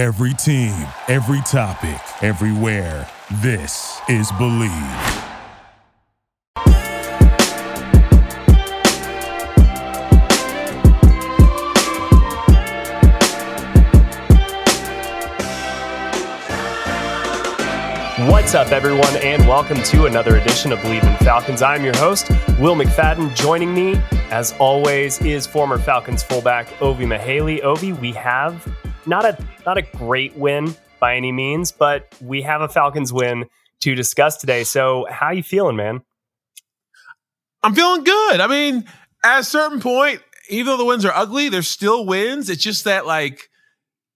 Every team, every topic, everywhere. This is Bleav. What's up, everyone, and welcome to another edition of Bleav in Falcons. I'm your host, Will McFadden. Joining me, as always, is former Falcons fullback Ovie Mughelli. Ovie, we have not a not a great win by any means, but we have a Falcons win to discuss today. So, how you feeling, man? I'm feeling good. I mean, at a certain point, even though the wins are ugly, there's still wins. It's just that like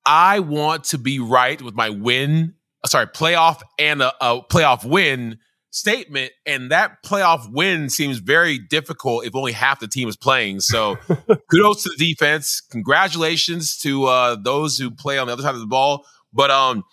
I want to be right with my win sorry, playoff and a, a playoff win statement, and that playoff win seems very difficult if only half the team is playing. So, kudos to the defense. Congratulations to uh, those who play on the other side of the ball. But um,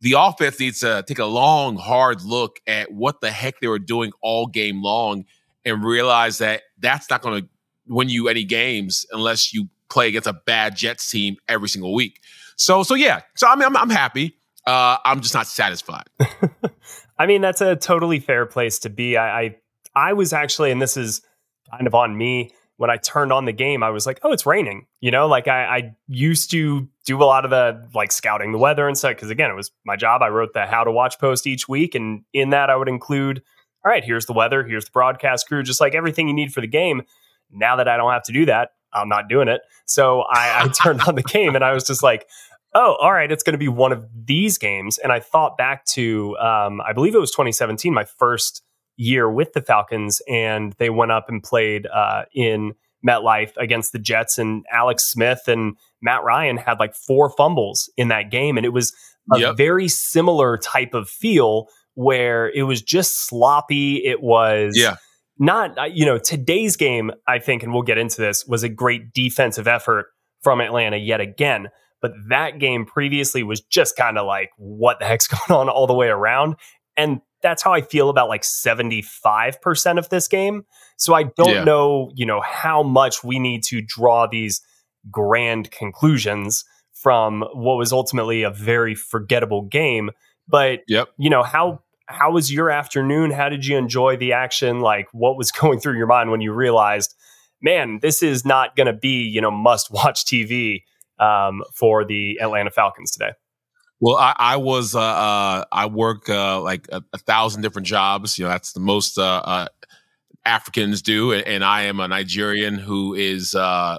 the offense needs to take a long, hard look at what the heck they were doing all game long, and realize that that's not going to win you any games unless you play against a bad Jets team every single week. So, so yeah. So I mean, I'm, I'm happy. Uh, I'm just not satisfied. I mean, that's a totally fair place to be. I, I, I was actually, and this is kind of on me. When I turned on the game, I was like, "Oh, it's raining." You know, like I, I used to do a lot of the like scouting the weather and stuff because again, it was my job. I wrote the how to watch post each week, and in that, I would include, "All right, here's the weather, here's the broadcast crew, just like everything you need for the game." Now that I don't have to do that, I'm not doing it. So I, I turned on the game, and I was just like, oh, all right, it's going to be one of these games. And I thought back to, um, I believe it was 2017, my first year with the Falcons, and they went up and played uh, in MetLife against the Jets, and Alex Smith and Matt Ryan had like four fumbles in that game, and it was a yep. very similar type of feel where it was just sloppy. It was yeah. Not, uh, you know, today's game, I think, and we'll get into this, was a great defensive effort from Atlanta yet again. But that game previously was just kind of like, what the heck's going on all the way around? And that's how I feel about like 75% of this game. So I don't yeah. know, you know, how much we need to draw these grand conclusions from what was ultimately a very forgettable game. But yep. you know, how how was your afternoon? How did you enjoy the action? Like what was going through your mind when you realized, man, this is not going to be, you know, must watch TV um, for the Atlanta Falcons today? Well, I, I was uh, uh, I work uh, like a, a, thousand different jobs. You know, that's the most uh, uh, Africans do, and I am a Nigerian who is uh,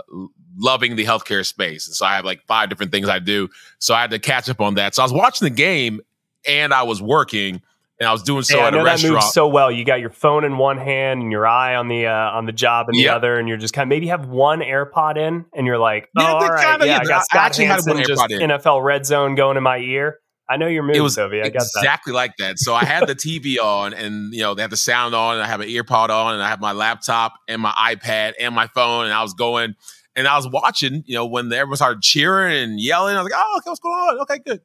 loving the healthcare space. And so I have like five different things I do. So I had to catch up on that. So I was watching the game and I was working and I was doing so at a restaurant. That moves so well. You got your phone in one hand and your eye on the uh, on the job in the yep. other, and you're just kind of maybe have one AirPod in, and you're like, oh, yeah, all right, kinda, yeah, yeah, I got Scott I actually had just in. NFL Red Zone going in my ear. I know your moves, it was Sophie. I got exactly like that. So I had the TV on, and you know they have the sound on, and I have an earpod on, and I have my laptop and my iPad and my phone, and I was going, and I was watching. You know when everyone started cheering and yelling, I was like, oh, okay, what's going on? Okay, good.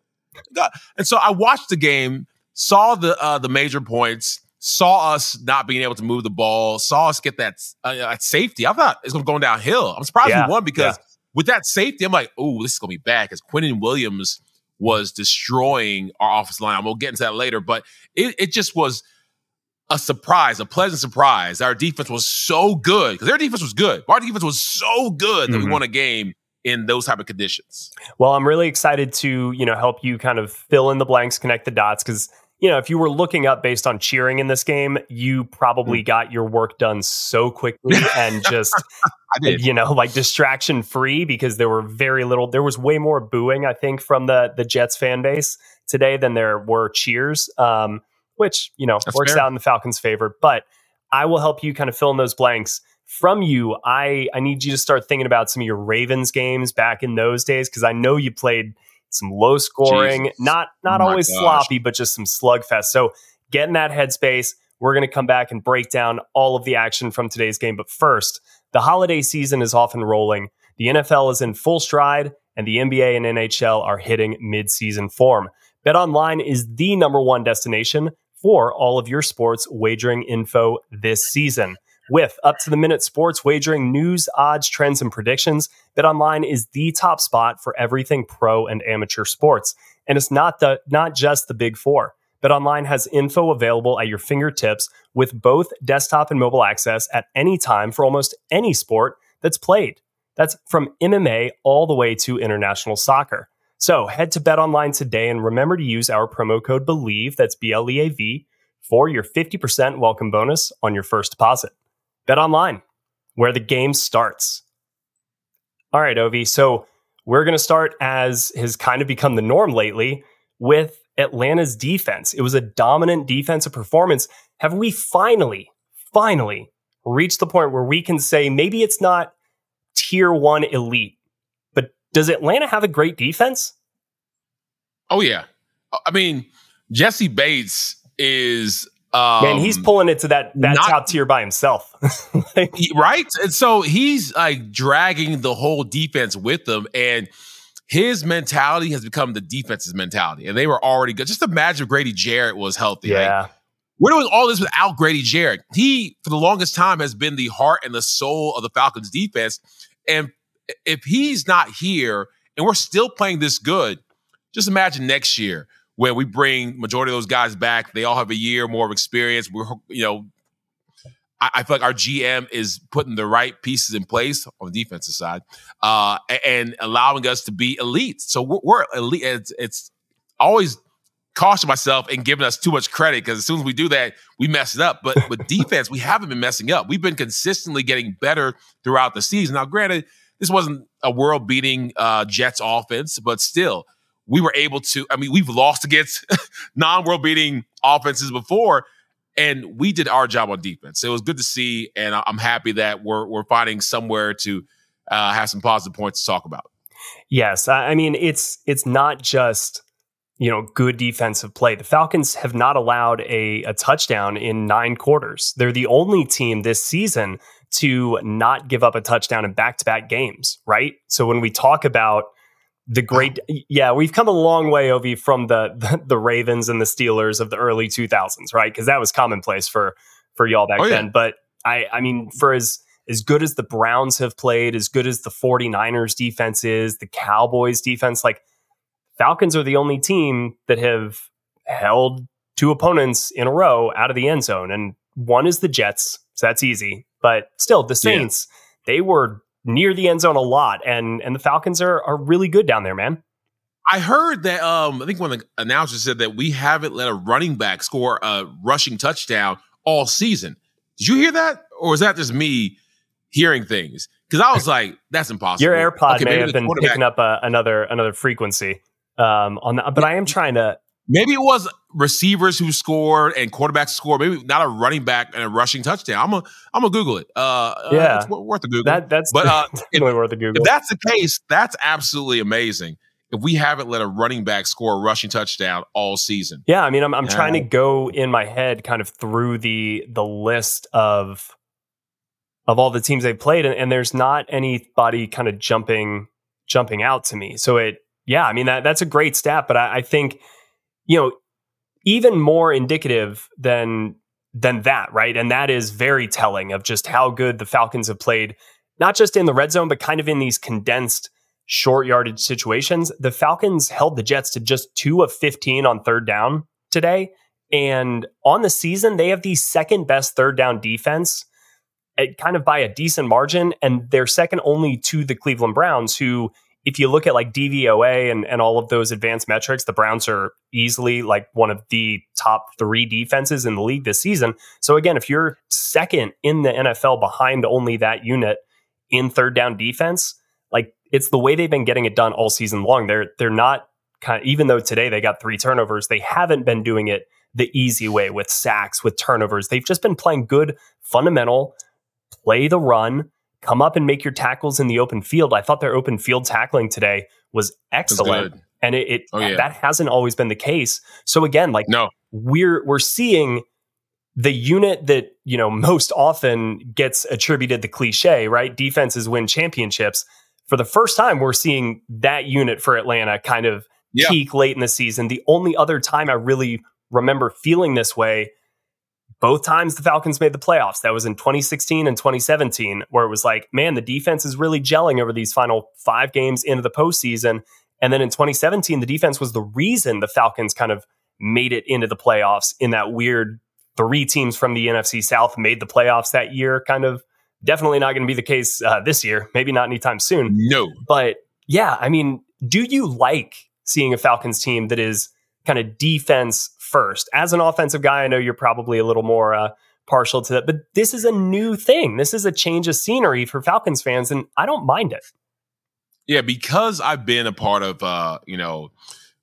And so I watched the game saw the uh, the major points, saw us not being able to move the ball, saw us get that uh, that safety. I thought it's going downhill. I'm surprised yeah, we won because yeah. with that safety, I'm like, oh, this is going to be bad because Quinnen Williams was destroying our offensive line. We'll get into that later, but it, it just was a surprise, a pleasant surprise. Our defense was so good because their defense was good. Our defense was so good that mm-hmm. we won a game in those type of conditions. Well, I'm really excited to you know help you kind of fill in the blanks, connect the dots because you know, if you were looking up based on cheering in this game, you probably mm. got your work done so quickly and just, you know, like distraction free because there were very little, there was way more booing, I think, from the, the Jets fan base today than there were cheers, um, which, you know, That's works fair. out in the Falcons' favor. But I will help you kind of fill in those blanks. From you, I, I need you to start thinking about some of your Ravens games back in those days because I know you played some low scoring, Jesus. not not oh always gosh. sloppy, but just some slugfest. So get in that headspace. We're going to come back and break down all of the action from today's game. But first, the holiday season is often rolling. The NFL is in full stride, and the NBA and NHL are hitting midseason form. BetOnline is the number one destination for all of your sports wagering info this season. With up to the minute sports wagering news, odds, trends, and predictions, BetOnline is the top spot for everything pro and amateur sports. And it's not the not just the big four. BetOnline has info available at your fingertips with both desktop and mobile access at any time for almost any sport that's played. That's from MMA all the way to international soccer. So head to BetOnline today and remember to use our promo code BLEAV, that's B L E A V, for your 50% welcome bonus on your first deposit. BetOnline, where the game starts. All right, Ovie. So we're going to start as has kind of become the norm lately with Atlanta's defense. It was a dominant defensive performance. Have we finally, finally reached the point where we can say maybe it's not tier one elite, but does Atlanta have a great defense? Oh, yeah. I mean, Jessie Bates is um, Man, he's pulling it to that that not, top tier by himself, right? And so he's like dragging the whole defense with him, and his mentality has become the defense's mentality. And they were already good. Just imagine if Grady Jarrett was healthy. Yeah. Like, we're doing all this without Grady Jarrett. He, for the longest time, has been the heart and the soul of the Falcons defense. And if he's not here and we're still playing this good, just imagine next year where we bring majority of those guys back. They all have a year more of experience. We're, you know, I, I feel like our GM is putting the right pieces in place on the defensive side uh, and allowing us to be elite. So we're, we're elite. It's, it's always caution myself and giving us too much credit because as soon as we do that, we mess it up. But with defense, we haven't been messing up. We've been consistently getting better throughout the season. Now, granted, this wasn't a world beating uh, Jets offense, but still, we were able to. I mean, we've lost against non world beating offenses before, and we did our job on defense. It was good to see, and I'm happy that we're we're finding somewhere to uh, have some positive points to talk about. Yes, I mean it's it's not just you know good defensive play. The Falcons have not allowed a, a touchdown in nine quarters. They're the only team this season to not give up a touchdown in back to back games. Right. So when we talk about the great yeah we've come a long way ovie from the, the, the ravens and the steelers of the early 2000s right? Because that was commonplace for for y'all back oh, then. But i i mean for as as good as the browns have played as good as the 49ers defense is the cowboys defense like falcons are the only team that have held two opponents in a row out of the end zone. And one is the jets so that's easy. But still the saints yeah. they were near the end zone a lot, and and the Falcons are are really good down there, man. I heard that um, I think one of the announcers said that we haven't let a running back score a rushing touchdown all season. Did you hear that, or was that just me hearing things? Because I was like, "That's impossible." Your AirPod okay, may have been picking up uh, another another frequency um, on that, but I am trying to Maybe it was receivers who scored and quarterbacks scored. Maybe not a running back and a rushing touchdown. I'm gonna I'm gonna Google it. Uh, uh yeah, uh, it's worth a Google. That, that's but uh, definitely if, worth a Google. If that's the case, that's absolutely amazing. If we haven't let a running back score a rushing touchdown all season, yeah. I mean, I'm I'm trying to go in my head kind of through the the list of of all the teams they've played, and, and there's not anybody kind of jumping jumping out to me. So it, yeah, I mean that that's a great stat, but I, I think you know, even more indicative than than that, right? And that is very telling of just how good the Falcons have played, not just in the red zone, but kind of in these condensed short yardage situations. The Falcons held the Jets to just two of 15 on third down today. And on the season, they have the second best third down defense, eh, kind of by a decent margin. And they're second only to the Cleveland Browns, who if you look at like DVOA and, and all of those advanced metrics, the Browns are easily like one of the top three defenses in the league this season. So again, if you're second in the NFL behind only that unit in third down defense, like it's the way they've been getting it done all season long. They're they're not kind of even though today they got three turnovers, they haven't been doing it the easy way with sacks, with turnovers. They've just been playing good fundamental play the run come up and make your tackles in the open field. I thought their open field tackling today was excellent. And it, it oh, yeah. that hasn't always been the case. So again, like no. we're we're seeing the unit that, you know, most often gets attributed the cliche, right? Defenses win championships. For the first time, we're seeing that unit for Atlanta kind of yeah. peak late in the season. The only other time I really remember feeling this way both times the Falcons made the playoffs. That was in 2016 and 2017, where it was like, man, the defense is really gelling over these final five games into the postseason. And then in 2017, the defense was the reason the Falcons kind of made it into the playoffs in that weird three teams from the NFC South made the playoffs that year kind of definitely not going to be the case uh, this year, maybe not anytime soon. No. But yeah, I mean, do you like seeing a Falcons team that is kind of defense first. As an offensive guy, I know you're probably a little more uh, partial to that, but this is a new thing. This is a change of scenery for Falcons fans, and I don't mind it. Yeah, because I've been a part of, uh, you know,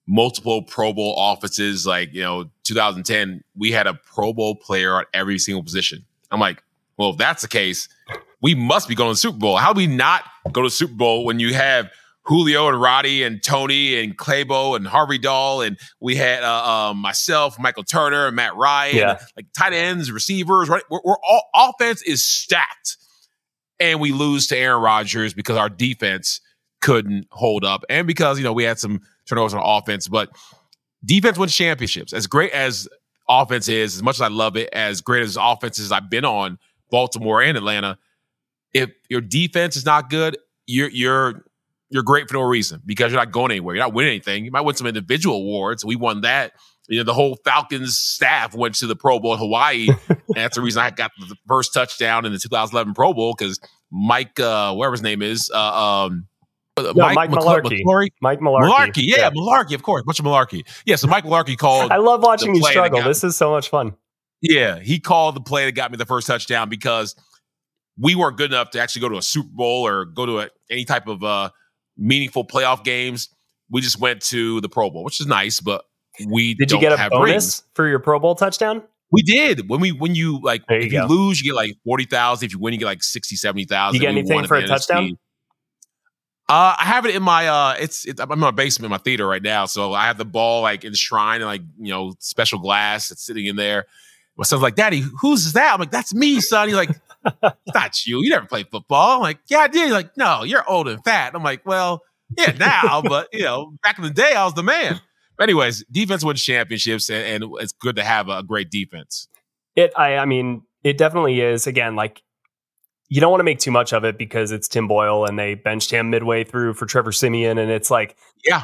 multiple Pro Bowl offices. Like, you know, 2010, we had a Pro Bowl player at every single position. I'm like, well, if that's the case, we must be going to the Super Bowl. How do we not go to Super Bowl when you have Julio and Roddy and Tony and Clabo and Harvey Dahl and we had uh, uh, myself, Michael Turner, and Matt Ryan, Yeah. like tight ends, receivers. Right, we're, we're all offense is stacked, and we lose to Aaron Rodgers because our defense couldn't hold up, and because you know we had some turnovers on offense. But defense wins championships. As great as offense is, as much as I love it, as great as offenses I've been on, Baltimore and Atlanta. If your defense is not good, you're you're you're great for no reason because you're not going anywhere. You're not winning anything. You might win some individual awards. We won that. You know, the whole Falcons staff went to the Pro Bowl in Hawaii. and that's the reason I got the first touchdown in the 2011 Pro Bowl because Mike, uh, whatever his name is, uh, um, No, Mike McCl- Mularkey. Mike Mularkey. Mularkey, yeah, Mularkey, of course, bunch of Malarkey. Yeah, so Mike Mularkey called. I love watching you struggle. This is so much fun. Yeah, he called the play that got me the first touchdown because we weren't good enough to actually go to a Super Bowl or go to a, any type of uh, meaningful playoff games. We just went to the Pro Bowl, which is nice, but we Did you get a bonus rings. for your Pro Bowl touchdown? We did when we when you like you if you lose, you get like forty thousand. If you win, you get like 60, 70,000. You get anything for a touchdown? Uh, I have it in my uh, it's, it's I'm in my basement, in my theater right now. So I have the ball like enshrined in like you know special glass that's sitting in there. My son's like, "Daddy, who's that?" I'm like, "That's me, son." He's like, "It's not you. You never played football." I'm like, "Yeah, I did." He's like, "No, you're old and fat." I'm like, "Well, yeah, now, but you know, back in the day, I was the man." But anyways, defense wins championships, and, and it's good to have a great defense. It, I, I mean, it definitely is. Again, like you don't want to make too much of it because it's Tim Boyle and they benched him midway through for Trevor Siemian, and it's like, Yeah.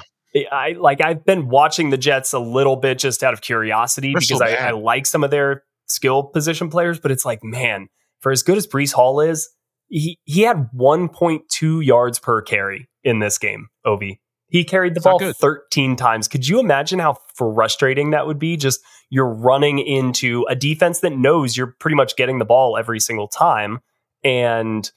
I like I've been watching the Jets a little bit just out of curiosity They're so because I. I like some of their skill position players, but it's like, man, for as good as Breece Hall is, he he had 1.2 yards per carry in this game. Ovie, he carried the It's ball 13 times. Could you imagine how frustrating that would be? Just you're running into a defense that knows you're pretty much getting the ball every single time, and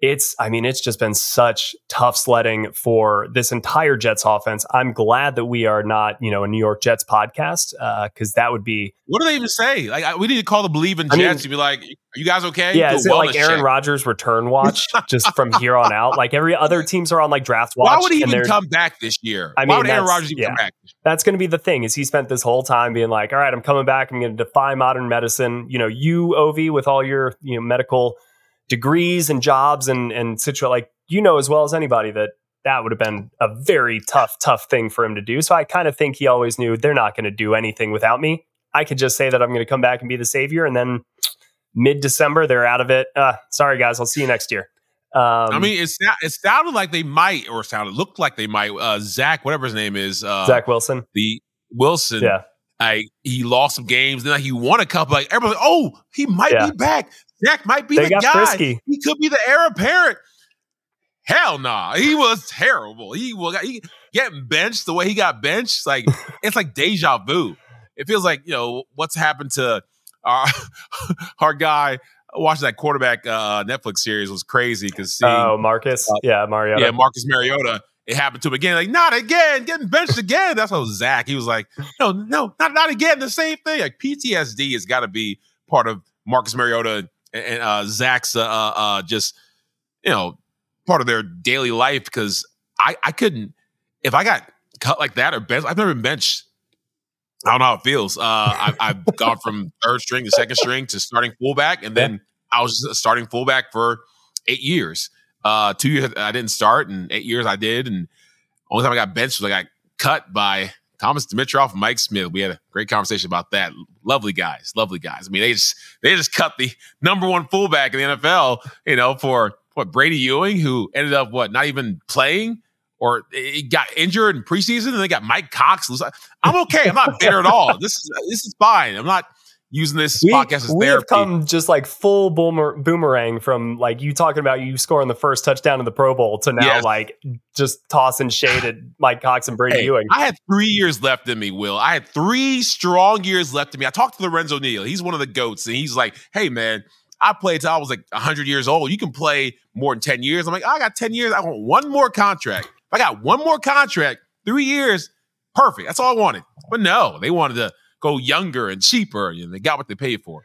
it's I mean it's just been such tough sledding for this entire Jets offense. I'm glad that we are not you know a New York Jets podcast uh, because that would be What do they even say? Like, I, we need to call the Bleav in I mean- Jets to be like, "Are you guys okay?" yeah. Is it like Aaron. Rodgers return watch just from here on out? Like every other teams are on like draft watch. Why would he even come back this year? I mean Why would Aaron Rodgers even yeah. come back? that's going to be the thing is he spent this whole time being like all right i'm coming back i'm going to defy modern medicine you know you ov with all your you know medical degrees and jobs and and situa like you know as well as anybody that that would have been a very tough tough thing for him to do so i kind of think he always knew they're not going to do anything without me i could just say that i'm going to come back and be the savior and then mid december they're out of it uh, sorry guys i'll see you next year um, I mean, it, sou- it sounded like they might, or sounded looked like they might. Uh, Zach, whatever his name is, uh, zach wilson the Wilson. yeah I he lost some games, then he won a couple. Like everybody, like, oh, he might Yeah. be back. Zach might be They the guy. frisky. He could be the heir apparent. Hell nah, he was terrible. He was he getting benched the way he got benched. Like it's like deja vu. It feels like you know what's happened to our our guy watching that quarterback uh, Netflix series was crazy because seeing oh marcus yeah mario yeah, Marcus Mariota. It happened to him again. Like, not again, getting benched again. That's how Zach. He was like, no, no, not not again. The same thing. Like PTSD has got to be part of Marcus Mariota and, uh, Zach's uh, uh, uh, just you know part of their daily life because I I couldn't if I got cut like that or benched. I've never been benched. I don't know how it feels. Uh, I've, I've gone from third string to second string to starting fullback, and then I was a starting fullback for eight years. Uh, two years I didn't start, and eight years I did. And only time I got benched was I got cut by Thomas Dimitroff, Mike Smith. We had a great conversation about that. Lovely guys, lovely guys. I mean, they just they just cut the number one fullback in the NFL, you know, for what Brady Ewing, who ended up what not even playing or he got injured in preseason, and they got Mike Cox. I'm okay. I'm not bitter at all. This is this is fine. I'm not using this we, podcast as we therapy. have come just like full boomer, boomerang from like you talking about you scoring the first touchdown in the Pro Bowl to now yes. like just tossing shade at Mike Cox and Brady hey, Ewing. I had three years left in me, Will. I had three strong years left in me. I talked to Lorenzo Neal. He's one of the goats, and he's like, "Hey, man." I played till I was like 100 years old. You can play more than 10 years. I'm like, I got 10 years. I want one more contract. If I got one more contract, three years, perfect. That's all I wanted. But no, they wanted to go younger and cheaper, and they got what they paid for.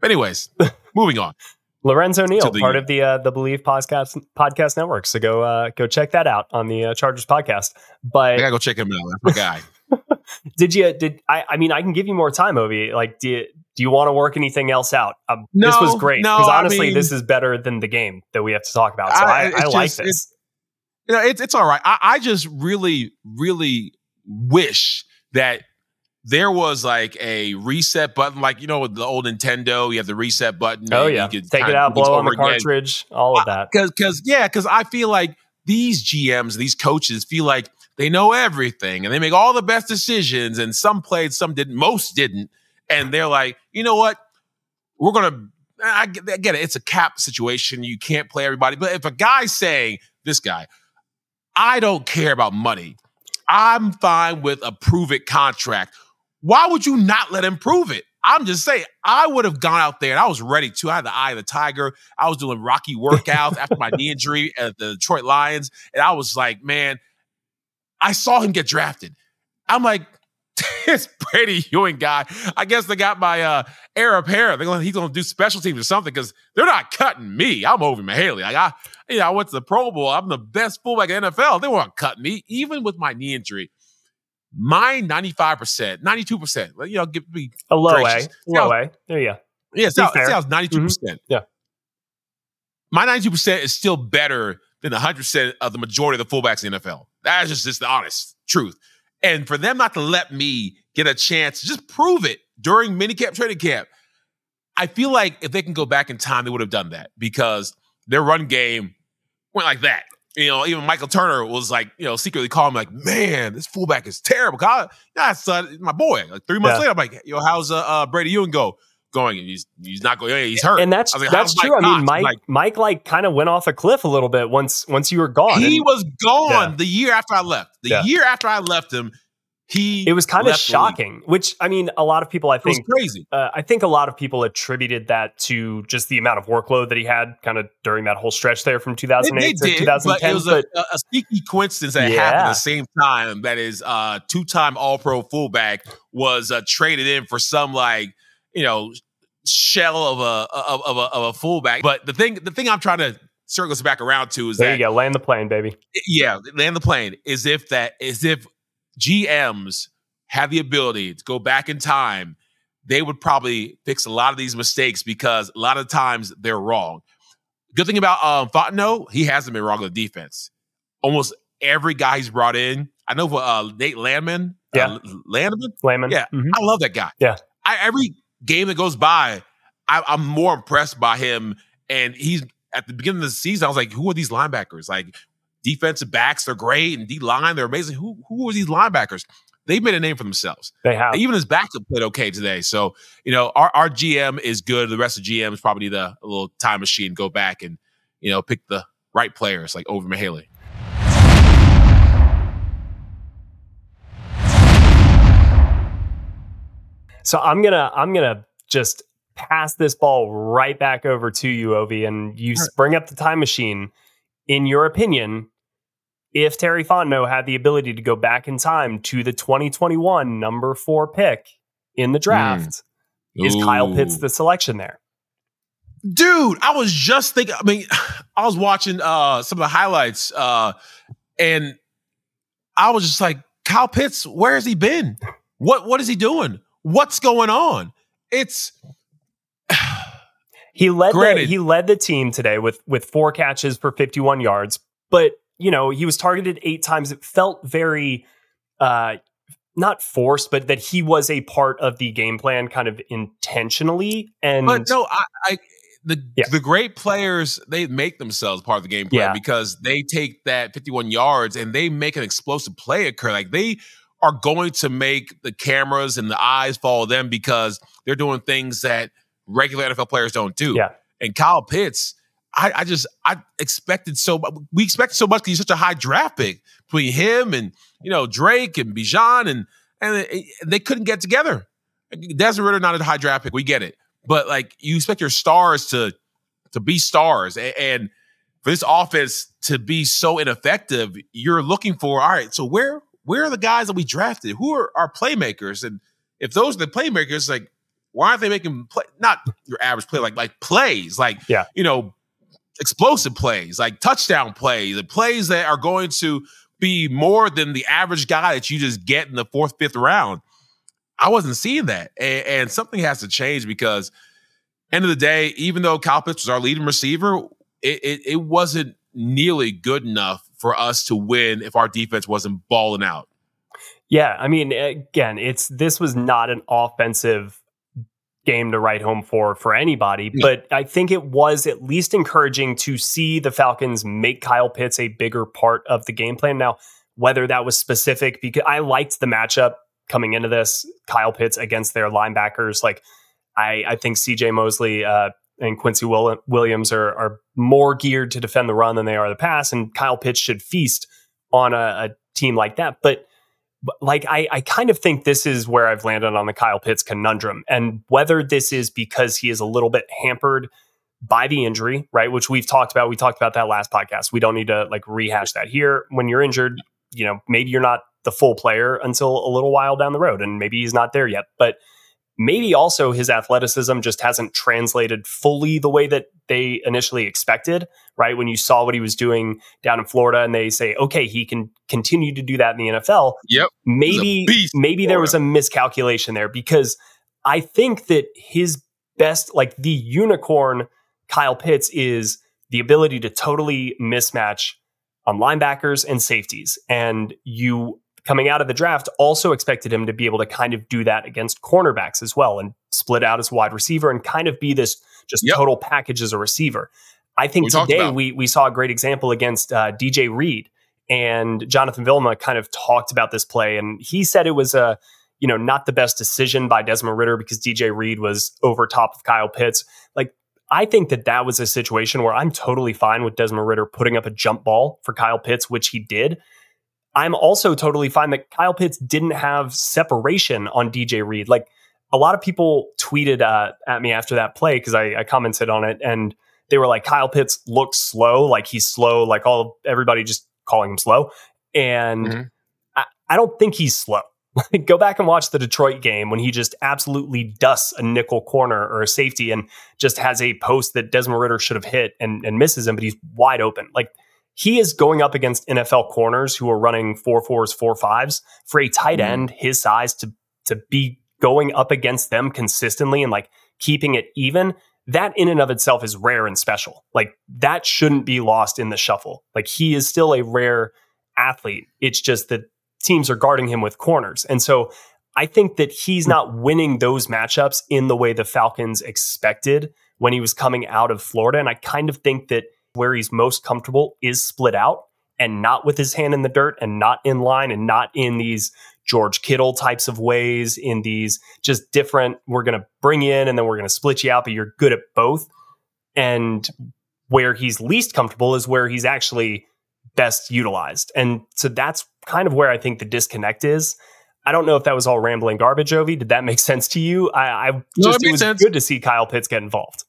But anyways, moving on. Lorenzo Neal, part of the uh, the Bleav podcast podcast network. So go uh, go check that out on the uh, Chargers podcast. But I gotta go check him out. That's my guy. did you did I? I mean, I can give you more time, Ovie. Like, do you, do you want to work anything else out? Um, no, this was great because no, honestly, I mean, this is better than the game that we have to talk about. So I, I, I like just, this. You know, it's it's all right. I, I just really, really wish that there was like a reset button, like you know, with the old Nintendo, you have the reset button. Oh yeah, take it out, blow on the cartridge, again. all of that. Because, because yeah, because I feel like these GMs, these coaches, feel like they know everything and they make all the best decisions. And some played, some didn't, most didn't. And they're like, you know what? We're gonna. I get, I get it. It's a cap situation. You can't play everybody. But if a guy's saying this guy, I don't care about money. I'm fine with a prove it contract why would you not let him prove it? I'm just saying, I would have gone out there and I was ready to. I had the eye of the tiger. I was doing rocky workouts after my knee injury at the Detroit Lions. And I was like, man, I saw him get drafted. I'm like, this Brady Ewing guy. I guess they got my uh, hair. They're gonna, he's going to do special teams or something because they're not cutting me. I'm Ovie Mughelli. Like I, you know, I went to the Pro Bowl. I'm the best fullback in the NFL. They weren't cutting me, even with my knee injury. My 95%, 92%, you know, give me a low gracious. A, low A. There you go. Yeah, it sounds, 92%. percent mm hmm Yeah. My 92% is still better than 100% of the majority of the fullbacks in the NFL. That's just, just the honest truth. And for them not to let me get a chance to just prove it during minicamp, training camp, I feel like if they can go back in time, they would have done that because their run game went like that you know, even Michael Turner was like, you know, secretly calling me like, man, this fullback is terrible. God, yeah, son, my boy. Like three months yeah. later, I'm like, yo, how's uh, uh, Brady Ewing go? Going and he's he's not going. He's hurt, and that's like, that's true. I mean, Mike like, Mike like kind of went off a cliff a little bit once once you were gone. He and, was gone yeah. the year after I left. The yeah. year after I left him, he it was kind of shocking which i mean a lot of people i think crazy. uh, i think a lot of people attributed that to just the amount of workload that he had kind of during that whole stretch there from 2008 they, they to did, 2010 but it was but, a, a sneaky coincidence that yeah. happened at the same time that is uh two-time all-pro fullback was uh, traded in for some like you know shell of a of, of a of a fullback. But the thing the thing i'm trying to circle us back around to is there that, you go land the plane baby. Yeah land the plane. Is if that is if GMs have the ability to go back in time, they would probably fix a lot of these mistakes because a lot of times they're wrong. Good thing about um, Fontenot, he hasn't been wrong with defense. Almost every guy he's brought in, I know for uh, Nate Landman, uh, yeah, uh, Landman, Landman, yeah, mm-hmm. I love that guy. Yeah, I, every game that goes by, I, I'm more impressed by him. And he's at the beginning of the season, I was like, who are these linebackers? Like, defensive backs, they're great, and D line, they're amazing. Who who are these linebackers? They've made a name for themselves. They have. Even his backup played okay today. So, you know, our, our GM is good. The rest of GMs probably need a, a little time machine, go back and, you know, pick the right players like Ovie Mughelli. So I'm gonna I'm gonna just pass this ball right back over to you, Ovie, and you bring up the time machine in your opinion, if Terry Fontenot had the ability to go back in time to the 2021 number four pick in the draft, mm. is Kyle Pitts the selection there? Dude, I was just thinking. I mean, I was watching uh, some of the highlights, uh, and I was just like, Kyle Pitts, where has he been? What what is he doing? What's going on? It's he led the, he led the team today with with four catches for 51 yards, but you know, he was targeted 8 times. It felt very uh not forced, but that he was a part of the game plan kind of intentionally. And but no, I, I the yeah. the great players they make themselves part of the game plan yeah. because they take that 51 yards and they make an explosive play occur. Like they are going to make the cameras and the eyes follow them because they're doing things that regular NFL players don't do. Yeah. And Kyle Pitts, I, I just I expected so we expected so much because he's such a high draft pick between him and you know Drake and Bijan and and uh, they couldn't get together. Desmond Ridder not a high draft pick, we get it, but like you expect your stars to to be stars and, and for this offense to be so ineffective, you're looking for all right. So where where are the guys that we drafted? Who are our playmakers? And if those are the playmakers, like why aren't they making play? Not your average play, like like plays, like yeah. you know, explosive plays, like touchdown plays, the plays that are going to be more than the average guy that you just get in the fourth, fifth round. I wasn't seeing that, and, and something has to change because end of the day, even though Kyle Pitts was our leading receiver, it, it, it wasn't nearly good enough for us to win if our defense wasn't balling out. Yeah, I mean, again, it's this was not an offensive game to write home for for anybody, but I think it was at least encouraging to see the Falcons make Kyle Pitts a bigger part of the game plan. Now, whether that was specific because I liked the matchup coming into this, Kyle Pitts against their linebackers, like I, I think CJ Mosley uh, and Quincy Williams are, are more geared to defend the run than they are the pass, and Kyle Pitts should feast on a, a team like that. But like I, I kind of think this is where I've landed on the Kyle Pitts conundrum, and whether this is because he is a little bit hampered by the injury, right? Which we've talked about. We talked about that last podcast. We don't need to like rehash that here. When you're injured, you know, maybe you're not the full player until a little while down the road, and maybe he's not there yet, but maybe also his athleticism just hasn't translated fully the way that they initially expected, right? When you saw what he was doing down in Florida and they say, okay, he can continue to do that in the NFL. Yep. Maybe, maybe there was a miscalculation there because I think that his best, like the unicorn Kyle Pitts is the ability to totally mismatch on linebackers and safeties. And you coming out of the draft also expected him to be able to kind of do that against cornerbacks as well and split out as wide receiver and kind of be this just yep. total package as a receiver. I think we today we we saw a great example against uh, DJ Reed and Jonathan Vilma kind of talked about this play and he said it was a you know not the best decision by Desmond Ridder because DJ Reed was over top of Kyle Pitts. Like I think that that was a situation where I'm totally fine with Desmond Ridder putting up a jump ball for Kyle Pitts, which he did. I'm also totally fine that Kyle Pitts didn't have separation on DJ Reed. Like a lot of people tweeted uh, at me after that play because I, I, commented on it, and they were like, "Kyle Pitts looks slow. Like he's slow. Like all everybody just calling him slow." And mm-hmm. I, I don't think he's slow. Go back and watch the Detroit game when he just absolutely dusts a nickel corner or a safety and just has a post that Desmond Ridder should have hit and, and misses him, but he's wide open. Like he is going up against NFL corners who are running four fours, four fives for a tight mm-hmm. end his size to to be going up against them consistently and like keeping it even. That in and of itself is rare and special. Like that shouldn't be lost in the shuffle. Like he is still a rare athlete. It's just that teams are guarding him with corners. And so I think that he's not winning those matchups in the way the Falcons expected when he was coming out of Florida. And I kind of think that where he's most comfortable is split out and not with his hand in the dirt and not in line and not in these George Kittle types of ways, in these just different, we're going to bring you in and then we're going to split you out, but you're good at both. And where he's least comfortable is where he's actually best utilized. And so that's kind of where I think the disconnect is. I don't know if that was all rambling garbage, Ovie. Did that make sense to you? I, I just no, it, it was sense. good to see Kyle Pitts get involved.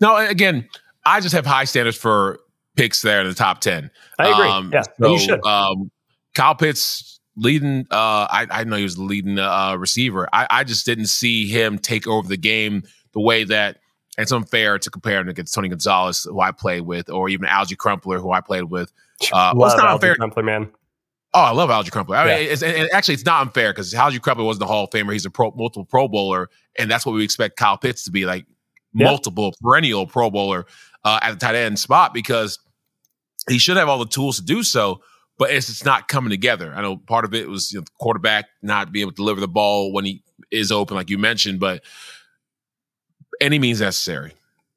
No, again, I just have high standards for picks there in the top 10. I agree. Um, yeah, so, you should. Um, Kyle Pitts leading, uh, I, I know he was the leading uh, receiver. I, I just didn't see him take over the game the way that it's unfair to compare him against Tony Gonzalez, who I played with, or even Alge Crumpler, who I played with. Uh, well, it's not unfair. Crumpler, man. Oh, I love Alge Crumpler. I mean, yeah. it's, and actually, it's not unfair because Alge Crumpler wasn't the Hall of Famer. He's a pro, multiple Pro Bowler, and that's what we expect Kyle Pitts to be like multiple perennial Pro Bowler uh, at the tight end spot because he should have all the tools to do so. but it's, it's not coming together. I know part of it was you know, the quarterback not being able to deliver the ball when he is open, like you mentioned, but any means necessary.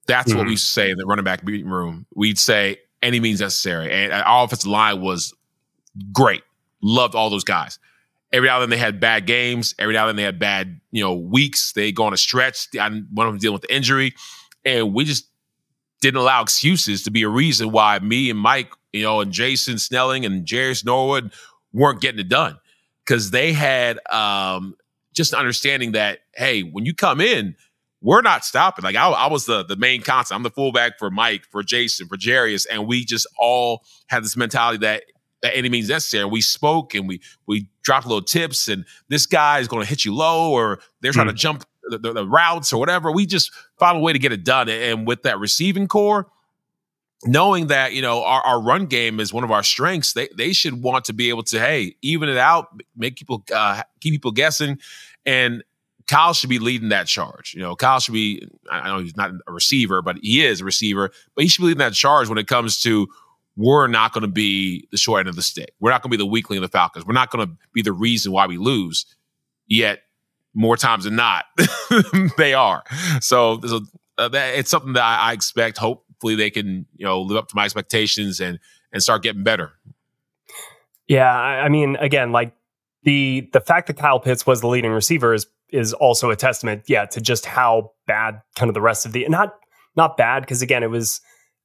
That's mm-hmm. what we say in the running back meeting room. We'd say any means necessary. And our offensive line was great. Loved all those guys. Every now and then they had bad games. Every now and then they had bad, you know, weeks. They go on a stretch. One of them dealing with the injury, and we just didn't allow excuses to be a reason why me and Mike, you know, and Jason Snelling and Jerious Norwood weren't getting it done because they had um, just understanding that hey, when you come in, we're not stopping. Like I, I, was the the main constant. I'm the fullback for Mike, for Jason, for Jerious, and we just all had this mentality that at any means necessary. We spoke and we we dropped little tips, and this guy is going to hit you low, or they're trying mm. to jump the, the, the, routes or whatever. We just found a way to get it done. And with that receiving core, knowing that you know our, our run game is one of our strengths, they they should want to be able to hey even it out, make people uh, keep people guessing, and Kyle should be leading that charge. You know, Kyle should be, I know he's not a receiver, but he is a receiver, but he should be leading that charge when it comes to we're not going to be the short end of the stick. We're not going to be the weakling of the Falcons. We're not going to be the reason why we lose. Yet, more times than not, they are. So, so uh, it's something that I, I expect. Hopefully, they can you know live up to my expectations and and start getting better. Yeah, I mean, again, like the the fact that Kyle Pitts was the leading receiver is is also a testament, yeah, to just how bad kind of the rest of the not not bad because again it was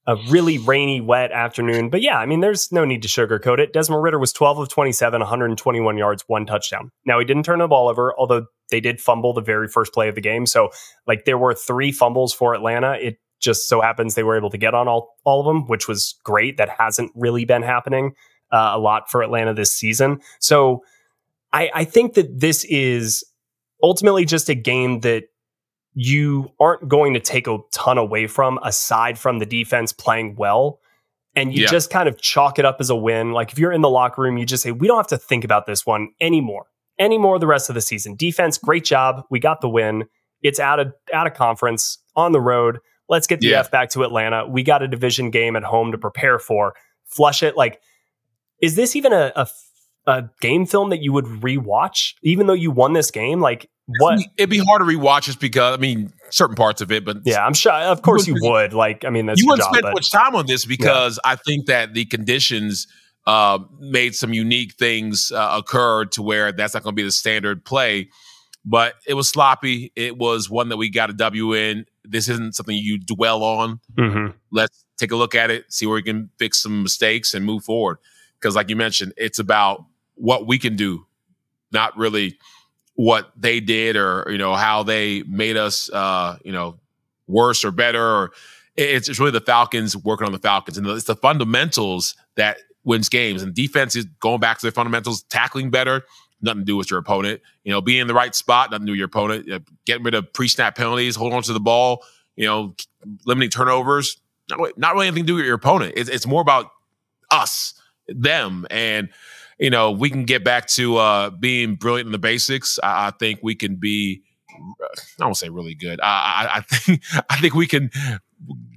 a really rainy, wet afternoon. But yeah, I mean, there's no need to sugarcoat it. Desmond Ridder was 12 of 27, 121 yards, one touchdown. Now he didn't turn the ball over, although they did fumble the very first play of the game. So like there were three fumbles for Atlanta. It just so happens they were able to get on all all of them, which was great. That hasn't really been happening uh, a lot for Atlanta this season. So I, I think that this is ultimately just a game that you aren't going to take a ton away from aside from the defense playing well. And you yeah. just kind of chalk it up as a win. Like if you're in the locker room, you just say, we don't have to think about this one anymore, anymore the rest of the season. Defense, great job. We got the win. It's out of out of conference on the road. Let's get the yeah. F back to Atlanta. We got a division game at home to prepare for. Flush it. Like, is this even a, a a game film that you would rewatch, even though you won this game? Like what? It'd be hard to rewatch just because I mean certain parts of it, but yeah, I'm sure. Of course, you would. You would. Like, I mean, that's you wouldn't job, spend but, much time on this because yeah. I think that the conditions uh, made some unique things uh, occur to where that's not going to be the standard play. But it was sloppy. It was one that we got a W in. This isn't something you dwell on. Mm-hmm. Let's take a look at it, see where we can fix some mistakes and move forward. Because, like you mentioned, it's about what we can do, not really what they did or you know how they made us uh, you know worse or better. Or it's, it's really the Falcons working on the Falcons, and it's the fundamentals that wins games. And defense is going back to their fundamentals, tackling better, nothing to do with your opponent. You know, being in the right spot, nothing to do with your opponent. You know, getting rid of pre-snap penalties, holding on to the ball. You know, limiting turnovers. Not, not really anything to do with your opponent. It's, it's more about us, them, and you know, we can get back to uh, being brilliant in the basics. I, I think we can be. I won't say really good. I, I, I think I think we can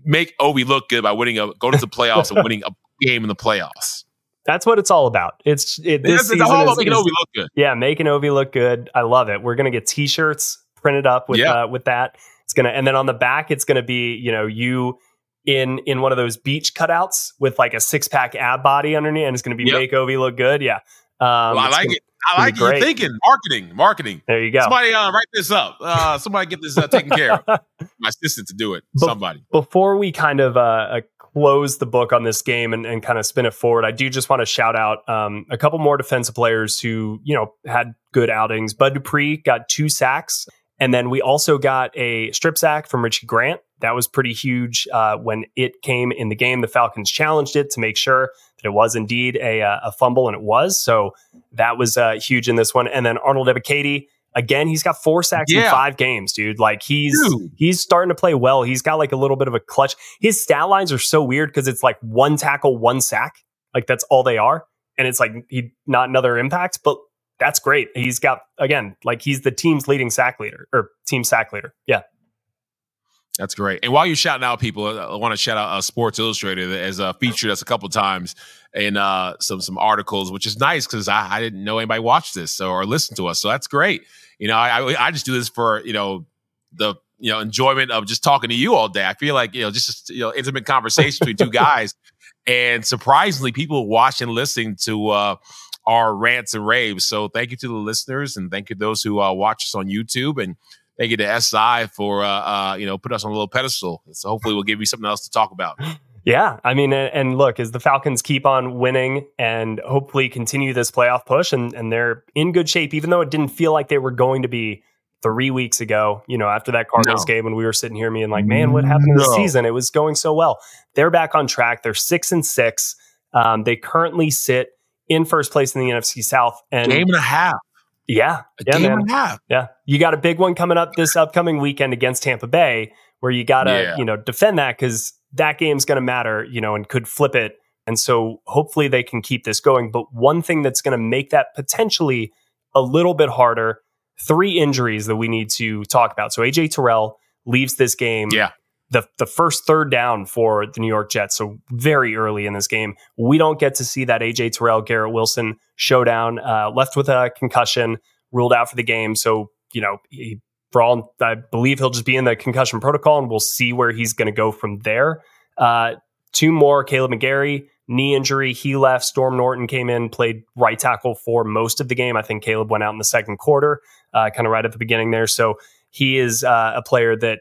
make Ovie look good by winning a go to the playoffs and winning a game in the playoffs. That's what it's all about. It's it, this it's, season is, making is, Ovie look good. Yeah, making Ovie look good. I love it. We're gonna get T-shirts printed up with uh, with that. It's gonna and then on the back it's gonna be you know you in in one of those beach cutouts with like a six pack ab body underneath, and it's going to be yep. make Ovie look good. Yeah, um, well, I like gonna, it. I like you thinking marketing, marketing. There you go. Somebody uh, write this up. Uh, somebody get this uh, taken care of. My assistant to do it. Be- somebody. Before we kind of uh, uh, close the book on this game and, and kind of spin it forward, I do just want to shout out um, a couple more defensive players who you know had good outings. Bud Dupree got two sacks. And then we also got a strip sack from Richie Grant. That was pretty huge uh, when it came in the game. The Falcons challenged it to make sure that it was indeed a, uh, a fumble, and it was. So that was uh, huge in this one. And then Arnold Ebiketie, again, he's got four sacks yeah. in five games, dude. Like he's dude. he's starting to play well. He's got like a little bit of a clutch. His stat lines are so weird because it's like one tackle, one sack. Like that's all they are. And it's like he not another impact, but that's great. He's got again, like he's the team's leading sack leader or team sack leader. Yeah. That's great. And while you're shouting out people, I want to shout out uh, Sports Illustrated as uh, featured us a couple times in uh, some some articles, which is nice because I, I, didn't know anybody watched this or listened to us. So that's great. You know, I, I, I just do this for you know the you know enjoyment of just talking to you all day. I feel like you know just you know intimate conversation between two guys, and surprisingly, people watch and listen to uh, our rants and raves. So thank you to the listeners, and thank you to those who uh, watch us on YouTube and thank you to SI for uh, uh, you know put us on a little pedestal. So hopefully we'll give you something else to talk about. Yeah, I mean, and look, as the Falcons keep on winning and hopefully continue this playoff push, and and they're in good shape, even though it didn't feel like they were going to be three weeks ago. You know, after that Cardinals no. game, when we were sitting here, me and like, man, what happened no. to the season? It was going so well. They're back on track. They're six and six. Um, they currently sit in first place in the NFC South, and game and a half. Yeah, a yeah, game man. and a half. Yeah, you got a big one coming up this upcoming weekend against Tampa Bay, where you got to yeah. you know defend that because that game's going to matter, you know, and could flip it. And so hopefully they can keep this going. But one thing that's going to make that potentially a little bit harder three injuries that we need to talk about. So AJ Terrell leaves this game. Yeah. The, the first third down for the New York Jets. So very early in this game. We don't get to see that AJ Terrell, Garrett Wilson showdown. Uh, left with a concussion, ruled out for the game. So, you know, he for all I believe he'll just be in the concussion protocol, and we'll see where he's going to go from there. Uh, two more: Kaleb McGary. knee injury. He left. Storm Norton came in, played right tackle for most of the game. I think Caleb went out in the second quarter, uh, kind of right at the beginning there. So he is uh, a player that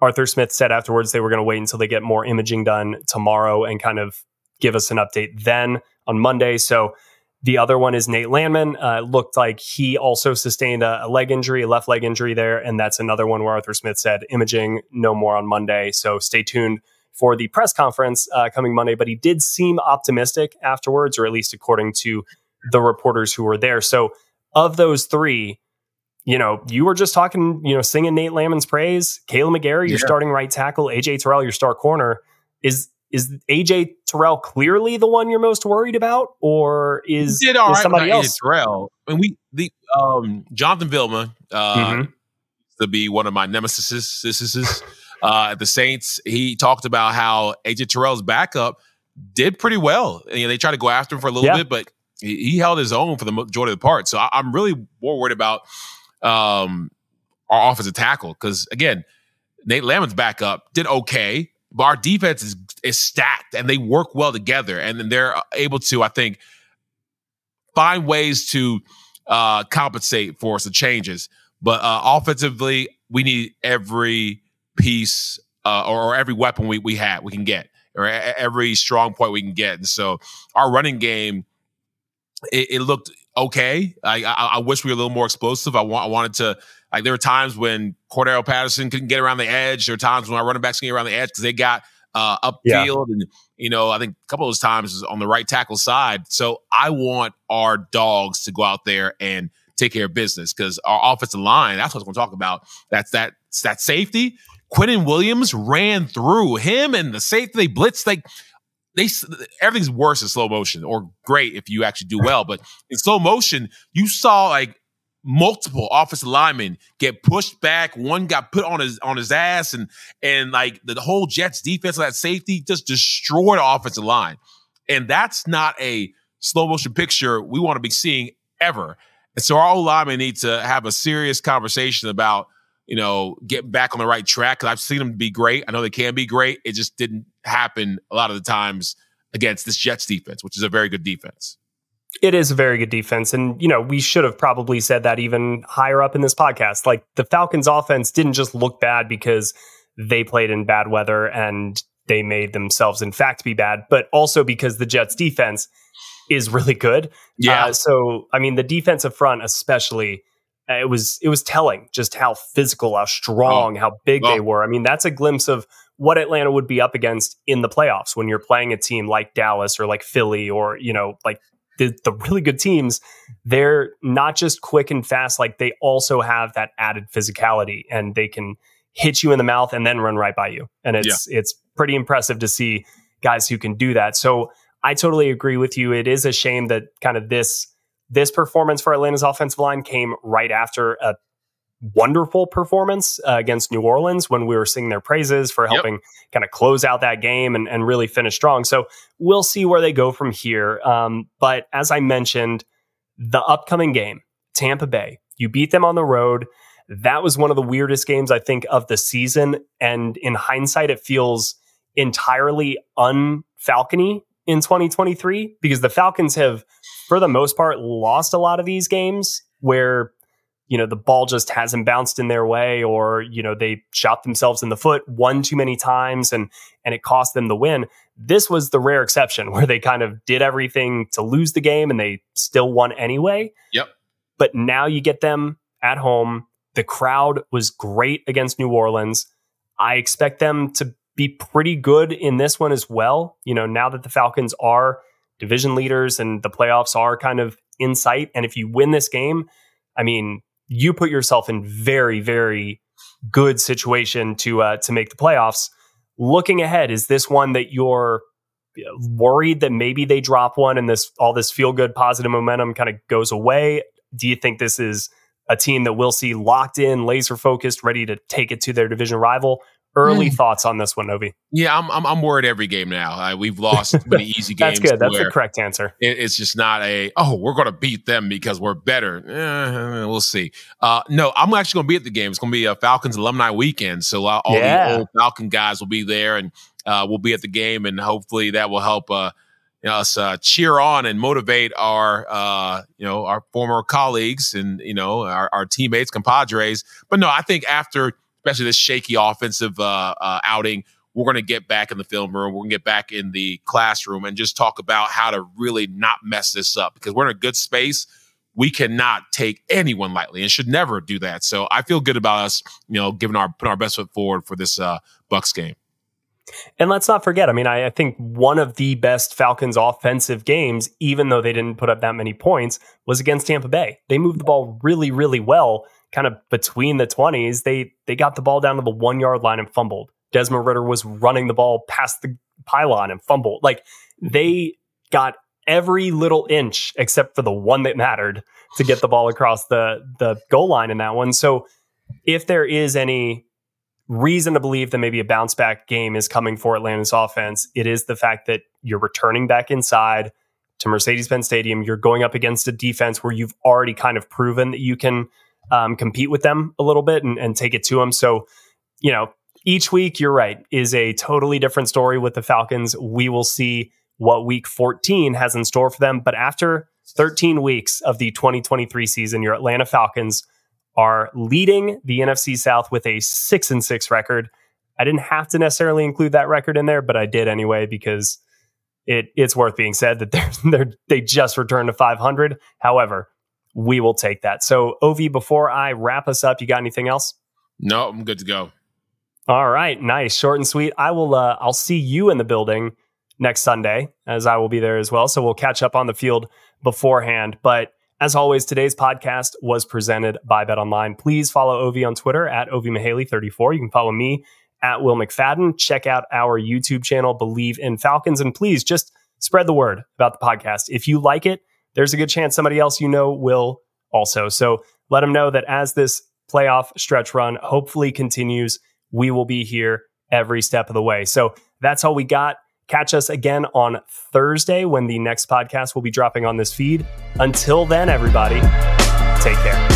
Arthur Smith said afterwards they were going to wait until they get more imaging done tomorrow and kind of give us an update then on Monday. So the other one is Nate Landman. Uh, looked like he also sustained a, a, leg injury, a left leg injury there. And that's another one where Arthur Smith said imaging no more on Monday. So stay tuned for the press conference uh, coming Monday. But he did seem optimistic afterwards, or at least according to the reporters who were there. So of those three, you know, you were just talking, you know, singing Nate Landman's praise. Kaleb McGary, your starting right tackle. AJ Terrell, your star corner. Is is AJ Terrell clearly the one you're most worried about, or is, is right somebody else? AJ Terrell. I mean, we the um, Jonathan Vilma uh, mm-hmm. to be one of my nemesis uh, at the Saints. He talked about how AJ Terrell's backup did pretty well. You know, they tried to go after him for a little yeah. bit, but he, he, held his own for the majority of the part. So I, am really more worried about um, our offensive tackle because again, Nate Landman's backup did okay but our defense is is stacked and they work well together, and then they're able to, I think, find ways to uh, compensate for some changes. But uh, offensively, we need every piece uh, or, or, every weapon we we have we can get, or every strong point we can get. And so our running game, it, it looked okay. I, I, I wish we were a little more explosive. I want I wanted to like there were times when Cordarrelle Patterson couldn't get around the edge. There were times when our running backs couldn't get around the edge because they got uh, upfield. Yeah. And, you know, I think a couple of those times on the right tackle side. So I want our dogs to go out there and take care of business because our offensive line, that's what I'm going to talk about. That's that, that safety. Quinnen Williams ran through him and the safety. They blitzed. Like, they everything's worse in slow motion or great if you actually do well. But in slow motion, you saw like multiple offensive linemen get pushed back. One got put on his on his ass, and and like the, whole Jets defense, that safety just destroyed the offensive line. And that's not a slow motion picture we want to be seeing ever. And so our old linemen need to have a serious conversation about you know getting back on the right track. Because I've seen them be great. I know they can be great. It just didn't happen a lot of the times against this Jets defense, which is a very good defense. It is a very good defense. And, you know, we should have probably said that even higher up in this podcast. Like the Falcons offense didn't just look bad because they played in bad weather and they made themselves, in fact, be bad, but also because the Jets defense is really good. Yeah. Uh, so, I mean, the defensive front, especially, Uh, it was it was telling just how physical, how strong, oh. how big oh. they were. I mean, that's a glimpse of what Atlanta would be up against in the playoffs when you're playing a team like Dallas or like Philly or you know like the, the really good teams, they're not just quick and fast, like they also have that added physicality and they can hit you in the mouth and then run right by you. And it's yeah. it's pretty impressive to see guys who can do that. So I totally agree with you. It is a shame that kind of this this performance for Atlanta's offensive line came right after a wonderful performance uh, against New Orleans when we were singing their praises for helping yep. kind of close out that game and, and, really finish strong. So we'll see where they go from here. Um, but as I mentioned, the upcoming game, Tampa Bay, you beat them on the road. That was one of the weirdest games, I think, of the season. And in hindsight, it feels entirely unfalcony in 2023 because the Falcons have, for the most part, lost a lot of these games where you know the ball just hasn't bounced in their way or you know they shot themselves in the foot one too many times and and it cost them the win. This was the rare exception where they kind of did everything to lose the game and they still won anyway. Yep. But now you get them at home. The crowd was great against new orleans. I expect them to be pretty good in this one as well. You know, now that the Falcons are division leaders and the playoffs are kind of in sight. And if you win this game, I mean, you put yourself in very, very good situation to uh, to make the playoffs. Looking ahead, is this one that you're worried that maybe they drop one and this all this feel good positive momentum kind of goes away? Do you think this is a team that we'll see locked in, laser focused, ready to take it to their division rival? Early mm. thoughts on this one, Ovie? Yeah, I'm, I'm, I'm worried every game now. Uh, we've lost many easy games. That's good. That's the correct answer. It, it's just not a oh we're going to beat them because we're better. Eh, we'll see. Uh, no, I'm actually going to be at the game. It's going to be a Falcons alumni weekend, so uh, all yeah. the old Falcon guys will be there, and uh, we'll be at the game, and hopefully that will help uh, us uh, cheer on and motivate our uh, you know our former colleagues and you know our, our teammates, compadres. But no, I think after especially this shaky offensive uh, uh, outing. We're going to get back in the film room. We're going to get back in the classroom and just talk about how to really not mess this up because we're in a good space. We cannot take anyone lightly and should never do that. So I feel good about us, you know, giving our putting our best foot forward for this uh, Bucs game. And let's not forget, I mean, I, I, think one of the best Falcons offensive games, even though they didn't put up that many points, was against Tampa Bay. They moved the ball really, really well kind of between the 20s, they they got the ball down to the one yard line and fumbled. Desmond Ridder was running the ball past the pylon and fumbled. Like they got every little inch except for the one that mattered to get the ball across the the goal line in that one. So if there is any reason to believe that maybe a bounce back game is coming for Atlanta's offense, it is the fact that you're returning back inside to Mercedes-Benz Stadium. You're going up against a defense where you've already kind of proven that you can um, compete with them a little bit and, and take it to them. So, you know, each week, you're right, is a totally different story with the Falcons. We will see what week 14 has in store for them. But after 13 weeks of the 2023 season, your Atlanta Falcons are leading the NFC South with a six and six record. I didn't have to necessarily include that record in there, but I did anyway because it it's worth being said that they're, they're they just returned to 500. However, we will take that. So, Ovie, before I wrap us up, you got anything else? No, I'm good to go. All right, nice, short and sweet. I will. Uh, I'll see you in the building next Sunday, as I will be there as well. So we'll catch up on the field beforehand. But as always, today's podcast was presented by Bet Online. Please follow Ovie on Twitter at OvieMughelli34. You can follow me at Will McFadden. Check out our YouTube channel, Bleav in Falcons, and please just spread the word about the podcast. If you like it there's a good chance somebody else you know will also. So let them know that as this playoff stretch run hopefully continues, we will be here every step of the way. So that's all we got. Catch us again on Thursday when the next podcast will be dropping on this feed. Until then, everybody, take care.